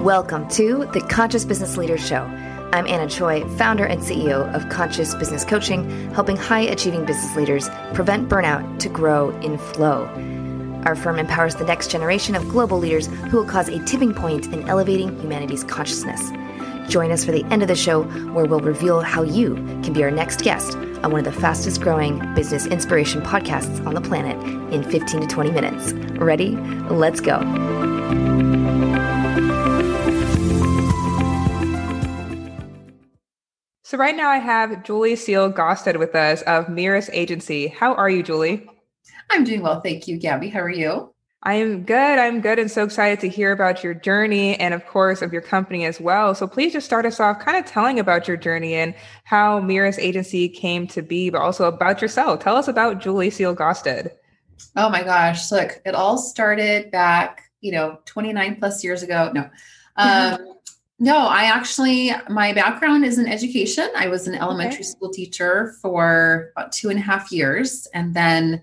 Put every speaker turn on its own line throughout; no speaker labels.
Welcome to the Conscious Business Leaders Show. I'm Anna Choi, founder and CEO of Conscious Business Coaching, helping high achieving business leaders prevent burnout to grow in flow. Our firm empowers the next generation of global leaders who will cause a tipping point in elevating humanity's consciousness. Join us for the end of the show, where we'll reveal how you can be our next guest on one of the fastest growing business inspiration podcasts on the planet in 15 to 20 minutes. Ready? Let's go.
So, right now I have Julie Seal-Gaustad with us of Mirus Agency. How are you, Julie?
I'm doing well. Thank you, Gabby. How are you?
I'm good. I'm good and so excited to hear about your journey and, of course, of your company as well. So, please just start us off kind of telling about your journey and how Mirus Agency came to be, but also about yourself. Tell us about Julie Seal-Gaustad.
Oh my gosh. Look, it all started back, you know, 29 plus years ago. No. Um, no, I actually, my background is in education. I was an elementary okay. school teacher for about two and a half years. And then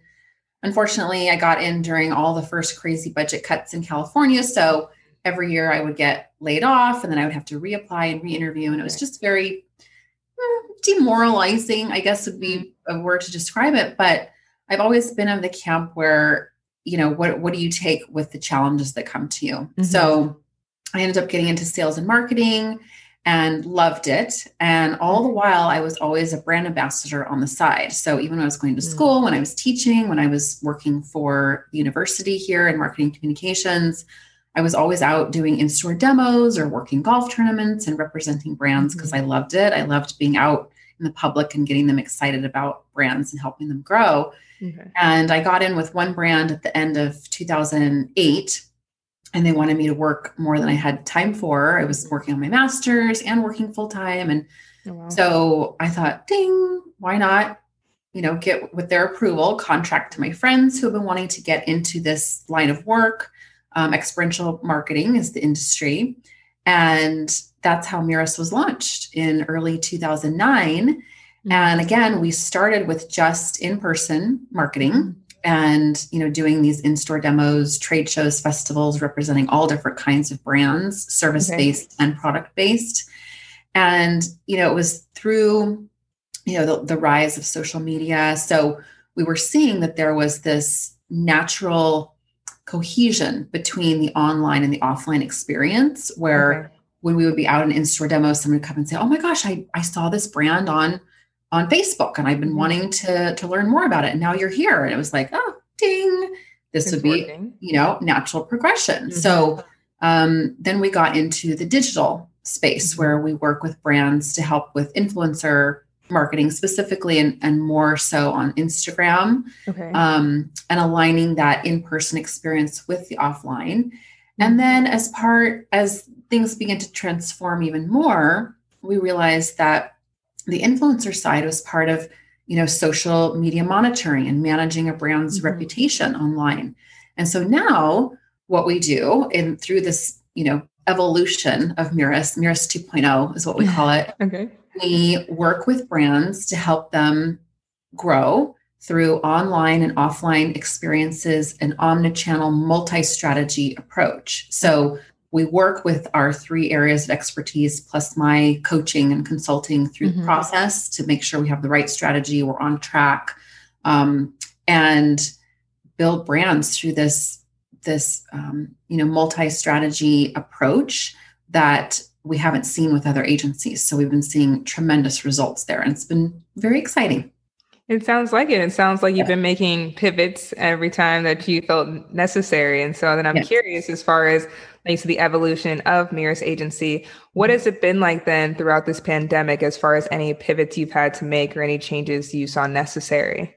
unfortunately, I got in during all the first crazy budget cuts in California. So every year I would get laid off and then I would have to reapply and re interview. And it was just very eh, demoralizing, I guess would be mm-hmm. a word to describe it. But I've always been of the camp where, you know, what, what do you take with the challenges that come to you? Mm-hmm. So I ended up getting into sales and marketing and loved it. And all the while, I was always a brand ambassador on the side. So even when I was going to mm. school, when I was teaching, when I was working for the university here in marketing communications, I was always out doing in store demos or working golf tournaments and representing brands because mm-hmm. I loved it. I loved being out in the public and getting them excited about brands and helping them grow. Okay. And I got in with one brand at the end of 2008 and they wanted me to work more than I had time for. I was working on my master's and working full time. And oh, wow. so I thought, ding, why not, you know, get with their approval, contract to my friends who have been wanting to get into this line of work. Um, experiential marketing is the industry. And that's how Mirus was launched in early 2009. Mm-hmm. And again, we started with just in person marketing. And you know doing these in-store demos trade shows festivals representing all different kinds of brands service based okay. and product based and you know it was through you know the, the rise of social media so we were seeing that there was this natural cohesion between the online and the offline experience where okay. when we would be out in in-store demos someone would come and say oh my gosh i, I saw this brand on on Facebook and I've been mm-hmm. wanting to to learn more about it. And now you're here. And it was like, oh, ding. This it's would be, working. you know, natural progression. Mm-hmm. So um, then we got into the digital space mm-hmm. where we work with brands to help with influencer marketing specifically and, and more so on Instagram okay. um, and aligning that in-person experience with the offline. And mm-hmm. then as part as things begin to transform even more, we realized that the influencer side was part of you know social media monitoring and managing a brand's mm-hmm. reputation online. And so now what we do and through this you know evolution of mirus mirus 2.0 is what we call it okay. we work with brands to help them grow through online and offline experiences an omnichannel multi-strategy approach. So we work with our three areas of expertise plus my coaching and consulting through mm-hmm. the process to make sure we have the right strategy we're on track um, and build brands through this this um, you know multi-strategy approach that we haven't seen with other agencies so we've been seeing tremendous results there and it's been very exciting
it sounds like it. It sounds like you've been making pivots every time that you felt necessary. And so then I'm yes. curious as far as thanks to the evolution of Mirus Agency, what has it been like then throughout this pandemic as far as any pivots you've had to make or any changes you saw necessary?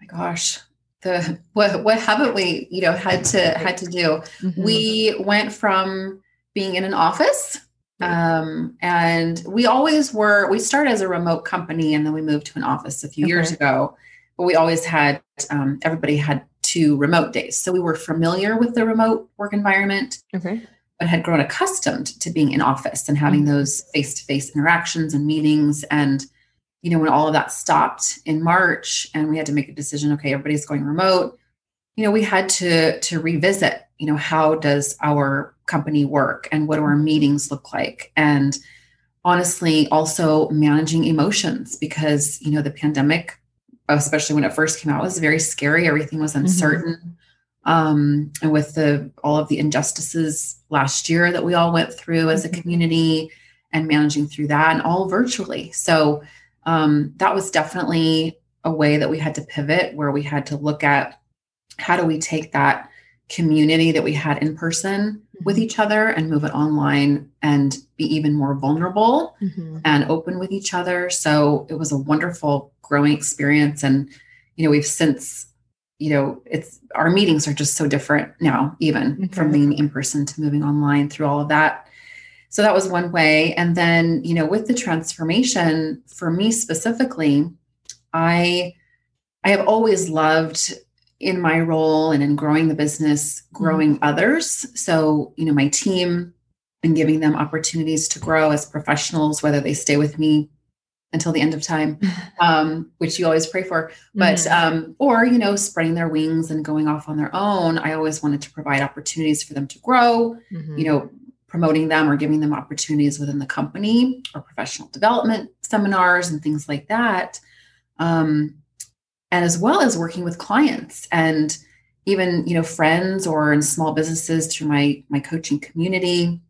My gosh. The what what haven't we, you know, had to had to do? Mm-hmm. We went from being in an office um, and we always were, we started as a remote company and then we moved to an office a few okay. years ago, but we always had, um, everybody had two remote days. So we were familiar with the remote work environment, okay. but had grown accustomed to being in office and having mm-hmm. those face to face interactions and meetings. And, you know, when all of that stopped in March and we had to make a decision, okay, everybody's going remote, you know, we had to, to revisit, you know, how does our company work and what do our meetings look like and honestly also managing emotions because you know the pandemic especially when it first came out was very scary everything was mm-hmm. uncertain mm-hmm. um, and with the all of the injustices last year that we all went through as a mm-hmm. community and managing through that and all virtually so um, that was definitely a way that we had to pivot where we had to look at how do we take that community that we had in person. With each other and move it online and be even more vulnerable mm-hmm. and open with each other. So it was a wonderful growing experience. And, you know, we've since, you know, it's our meetings are just so different now, even mm-hmm. from being in person to moving online through all of that. So that was one way. And then, you know, with the transformation for me specifically, I I have always loved in my role and in growing the business, growing mm-hmm. others. So, you know, my team and giving them opportunities to grow as professionals, whether they stay with me until the end of time, um, which you always pray for, but, mm-hmm. um, or, you know, spreading their wings and going off on their own. I always wanted to provide opportunities for them to grow, mm-hmm. you know, promoting them or giving them opportunities within the company or professional development seminars and things like that. Um, and as well as working with clients and even you know friends or in small businesses through my my coaching community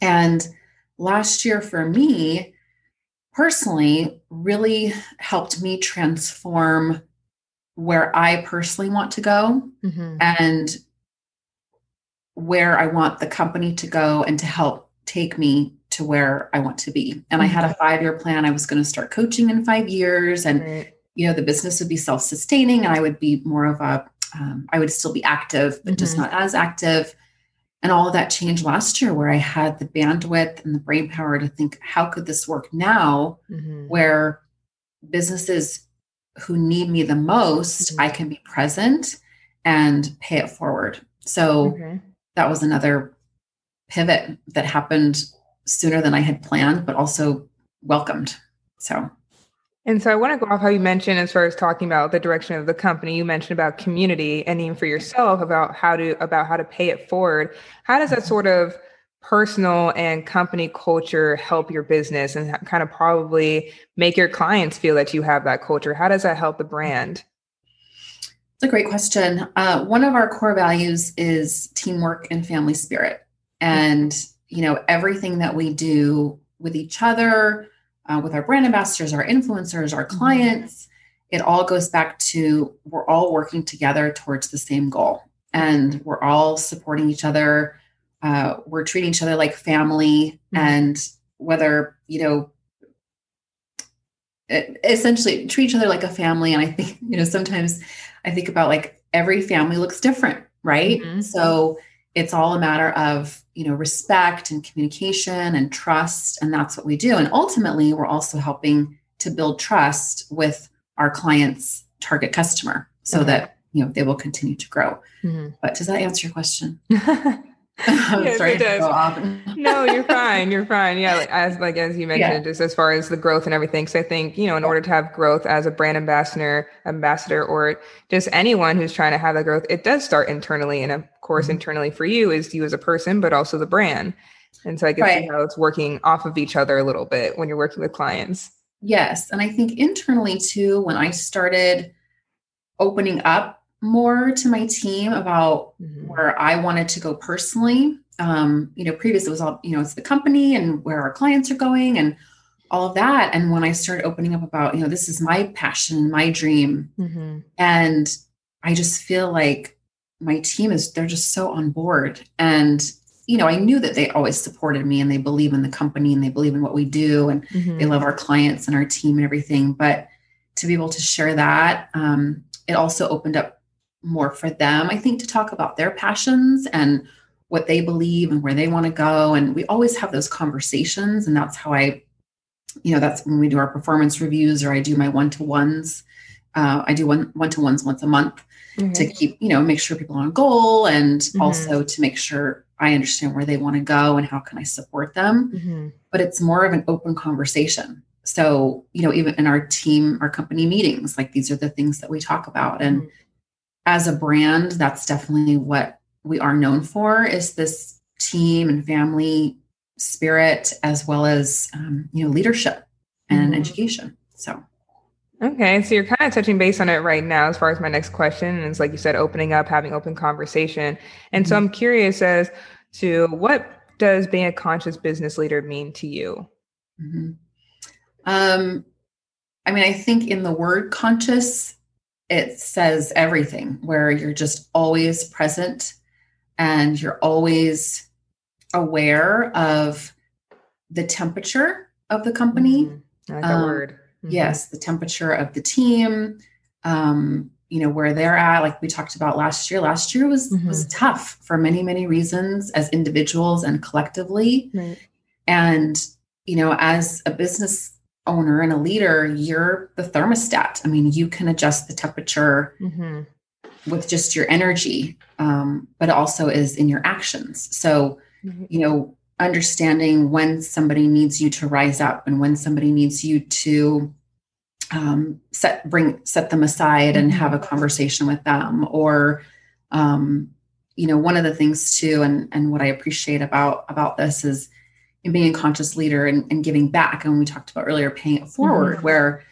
and last year for me personally really helped me transform where i personally want to go mm-hmm. and where i want the company to go and to help take me to where i want to be and mm-hmm. i had a mm-hmm. five year plan i was going to start coaching in five years and right you know the business would be self-sustaining and i would be more of a um, I would still be active but mm-hmm. just not as active and all of that changed last year where i had the bandwidth and the brain power to think how could this work now mm-hmm. where businesses who need me the most mm-hmm. i can be present and pay it forward so that was another pivot that happened sooner than i had planned but also welcomed so
and so I want to go off how you mentioned as far as talking about the direction of the company, you mentioned about community and even for yourself about how to about how to pay it forward. How does that sort of personal and company culture help your business and kind of probably make your clients feel that you have that culture? How does that help the brand?
It's a great question. Uh, one of our core values is teamwork and family spirit. And, you know, everything that we do with each other, uh, with our brand ambassadors, our influencers, our clients. It all goes back to we're all working together towards the same goal and we're all supporting each other. Uh, we're treating each other like family. Mm-hmm. And whether, you know, essentially treat each other like a family. And I think, you know, sometimes I think about like every family looks different, right? Mm-hmm. So it's all a matter of you know respect and communication and trust and that's what we do and ultimately we're also helping to build trust with our clients target customer so mm-hmm. that you know they will continue to grow mm-hmm. but does that answer your question
yes, sorry it does. no, you're fine. You're fine. Yeah, like, as like as you mentioned, yeah. just as far as the growth and everything. So I think you know, in order to have growth as a brand ambassador, ambassador, or just anyone who's trying to have that growth, it does start internally. And of course, mm-hmm. internally for you is you as a person, but also the brand. And so I can right. see how it's working off of each other a little bit when you're working with clients.
Yes, and I think internally too, when I started opening up more to my team about mm-hmm. where I wanted to go personally. Um, you know, previous it was all, you know, it's the company and where our clients are going and all of that. And when I started opening up about, you know, this is my passion, my dream. Mm-hmm. And I just feel like my team is, they're just so on board. And, you know, I knew that they always supported me and they believe in the company and they believe in what we do and mm-hmm. they love our clients and our team and everything. But to be able to share that, um, it also opened up more for them, I think, to talk about their passions and what they believe and where they want to go. And we always have those conversations. And that's how I, you know, that's when we do our performance reviews or I do my one to ones. Uh, I do one one to ones once a month mm-hmm. to keep, you know, make sure people are on goal and mm-hmm. also to make sure I understand where they want to go and how can I support them. Mm-hmm. But it's more of an open conversation. So, you know, even in our team, our company meetings, like these are the things that we talk about. And mm-hmm as a brand, that's definitely what we are known for is this team and family spirit as well as um, you know leadership and mm-hmm. education so
okay so you're kind of touching base on it right now as far as my next question and it's like you said opening up having open conversation and mm-hmm. so i'm curious as to what does being a conscious business leader mean to you mm-hmm.
um i mean i think in the word conscious it says everything where you're just always present and you're always aware of the temperature of the company.
Mm-hmm. like um, word.
Mm-hmm. Yes, the temperature of the team. Um, you know where they're at. Like we talked about last year. Last year was mm-hmm. was tough for many many reasons as individuals and collectively. Right. And you know, as a business owner and a leader, you're the thermostat. I mean, you can adjust the temperature mm-hmm. with just your energy, um, but also is in your actions. So mm-hmm. you know understanding when somebody needs you to rise up and when somebody needs you to um, set bring set them aside and have a mm-hmm. conversation with them or um, you know one of the things too and and what i appreciate about about this is in being a conscious leader and, and giving back and we talked about earlier paying it forward mm-hmm. where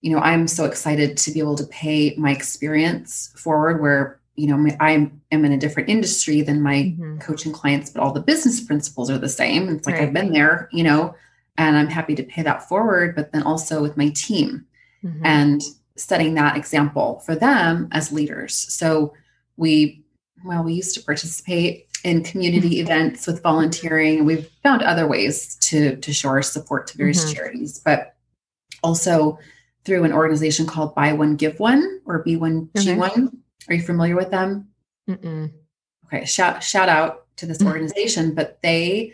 you know i'm so excited to be able to pay my experience forward where you know i am in a different industry than my mm-hmm. coaching clients but all the business principles are the same it's like right. i've been there you know and i'm happy to pay that forward but then also with my team mm-hmm. and setting that example for them as leaders so we well we used to participate in community mm-hmm. events with volunteering we've found other ways to to show our support to various mm-hmm. charities but also through an organization called buy one give one or b1g1 are you familiar with them? Mm-mm. Okay, shout shout out to this organization, but they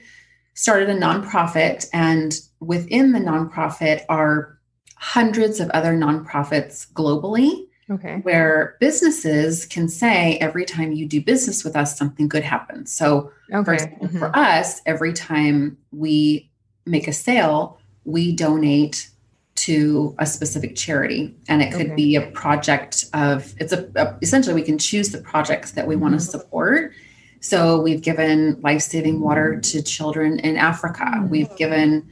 started a nonprofit, and within the nonprofit are hundreds of other nonprofits globally.
Okay.
Where businesses can say every time you do business with us, something good happens. So, okay. for, mm-hmm. for us, every time we make a sale, we donate to a specific charity and it could okay. be a project of it's a, a, essentially we can choose the projects that we mm-hmm. want to support so we've given life-saving water to children in africa mm-hmm. we've given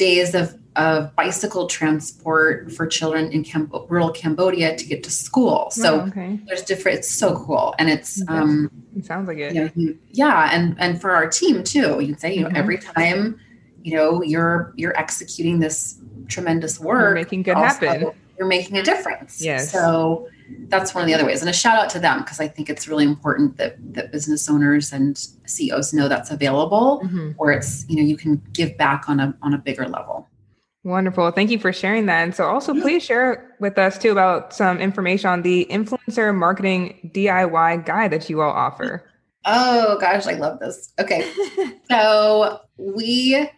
days of, of bicycle transport for children in Cam- rural cambodia to get to school so oh, okay. there's different it's so cool and it's um
it sounds like it
you know, yeah and and for our team too you can say you know mm-hmm. every time you know you're you're executing this tremendous work. You're
making good happen.
You're making a difference.
Yes.
So that's one of the other ways. And a shout out to them because I think it's really important that that business owners and CEOs know that's available mm-hmm. or it's, you know, you can give back on a on a bigger level.
Wonderful. Thank you for sharing that. And so also please share with us too about some information on the influencer marketing DIY guide that you all offer.
Oh gosh, I love this. Okay. so we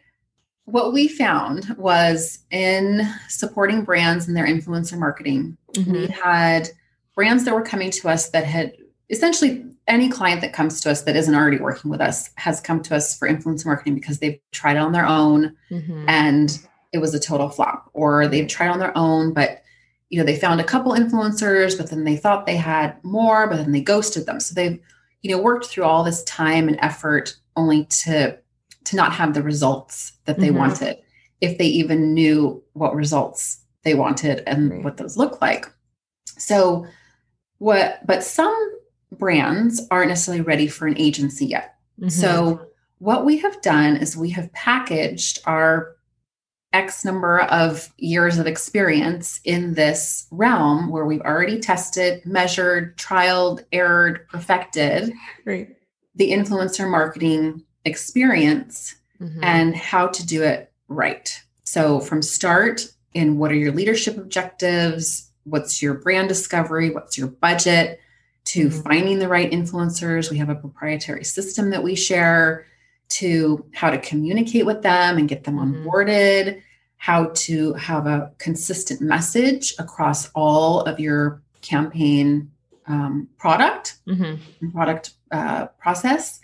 what we found was in supporting brands and their influencer marketing, mm-hmm. we had brands that were coming to us that had essentially any client that comes to us that isn't already working with us has come to us for influencer marketing because they've tried it on their own mm-hmm. and it was a total flop or they've tried on their own but you know they found a couple influencers but then they thought they had more but then they ghosted them so they've you know worked through all this time and effort only to to not have the results that they mm-hmm. wanted if they even knew what results they wanted and right. what those look like. So what but some brands aren't necessarily ready for an agency yet. Mm-hmm. So what we have done is we have packaged our X number of years of experience in this realm where we've already tested, measured, trialed, errored, perfected
right.
the influencer marketing experience mm-hmm. and how to do it right. So, from start, in what are your leadership objectives? What's your brand discovery? What's your budget? To mm-hmm. finding the right influencers. We have a proprietary system that we share to how to communicate with them and get them mm-hmm. onboarded, how to have a consistent message across all of your campaign um, product, mm-hmm. product uh, process,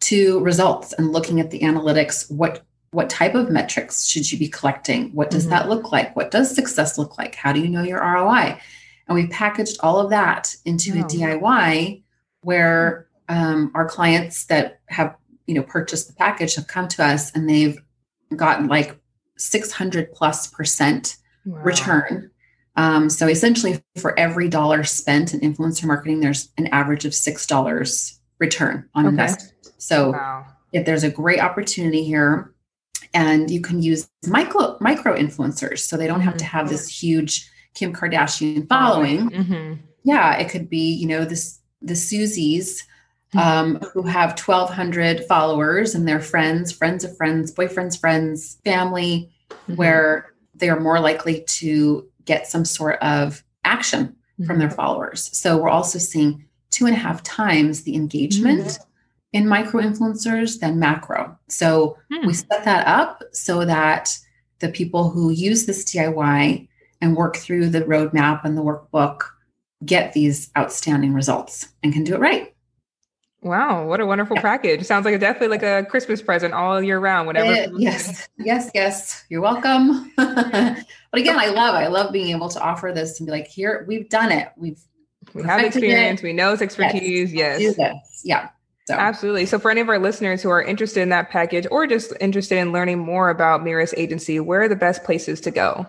to results and looking at the analytics what what type of metrics should you be collecting what does mm-hmm. that look like what does success look like how do you know your roi and we've packaged all of that into oh. a diy where um, our clients that have you know, purchased the package have come to us and they've gotten like 600 plus percent wow. return. Um, so essentially, for every dollar spent in influencer marketing, there's an average of six dollars return on okay. investment. So wow. if there's a great opportunity here, and you can use micro micro influencers, so they don't have to mm-hmm. have this huge Kim Kardashian following. Mm-hmm. Yeah, it could be you know this the Susies. Um, who have 1,200 followers and their friends, friends of friends, boyfriends, friends, family, mm-hmm. where they are more likely to get some sort of action mm-hmm. from their mm-hmm. followers. So we're also seeing two and a half times the engagement mm-hmm. in micro influencers than macro. So mm. we set that up so that the people who use this DIY and work through the roadmap and the workbook get these outstanding results and can do it right.
Wow, what a wonderful yeah. package. Sounds like a, definitely like a Christmas present all year round, whenever.
It, yes, yes, yes. You're welcome. but again, I love I love being able to offer this and be like, here, we've done it. We've
we have experience, it. we know it's expertise. Yes.
yes. Yeah.
So. Absolutely. So, for any of our listeners who are interested in that package or just interested in learning more about Mirus Agency, where are the best places to go?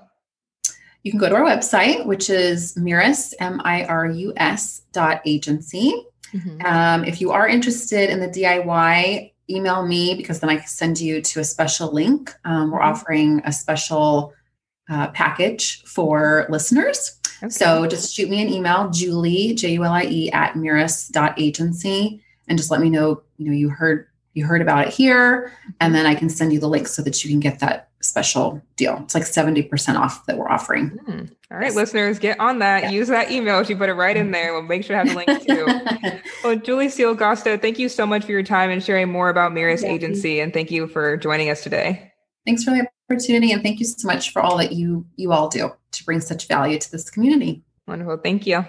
You can go to our website, which is Mirus, M I R U S dot agency. Mm-hmm. Um, if you are interested in the DIY, email me because then I can send you to a special link. Um, we're mm-hmm. offering a special uh, package for listeners. Okay. So just shoot me an email, Julie, J U L I E, at mirus.agency, and just let me know, you know, you heard you heard about it here, and then I can send you the link so that you can get that special deal. It's like 70% off that we're offering. Mm.
All right, yes. listeners, get on that. Yeah. Use that email. She put it right in there. We'll make sure to have the link too. well, Julie Seal-Gaustad, thank you so much for your time and sharing more about Mirus yeah. Agency. And thank you for joining us today.
Thanks for the opportunity. And thank you so much for all that you you all do to bring such value to this community.
Wonderful. Thank you.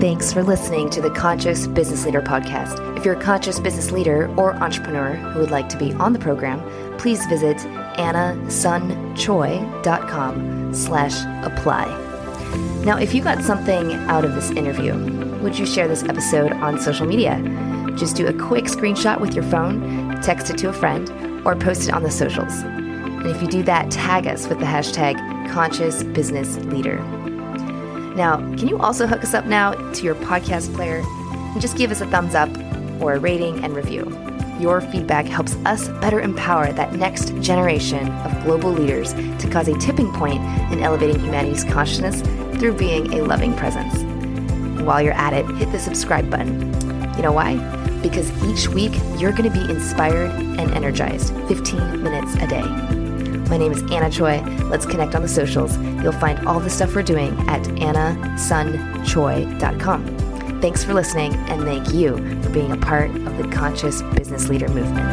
Thanks for listening to the Conscious Business Leader podcast. If you're a conscious business leader or entrepreneur who would like to be on the program, please visit annasunchoi.com slash apply. Now, if you got something out of this interview, would you share this episode on social media? Just do a quick screenshot with your phone, text it to a friend, or post it on the socials. And if you do that, tag us with the hashtag Conscious Business Leader. Now, can you also hook us up now to your podcast player and just give us a thumbs up or a rating and review? Your feedback helps us better empower that next generation of global leaders to cause a tipping point in elevating humanity's consciousness through being a loving presence. And while you're at it, hit the subscribe button. You know why? Because each week you're going to be inspired and energized 15 minutes a day. My name is Anna Choi. Let's connect on the socials. You'll find all the stuff we're doing at annasunchoi.com. Thanks for listening, and thank you for being a part of the Conscious Business Leader movement.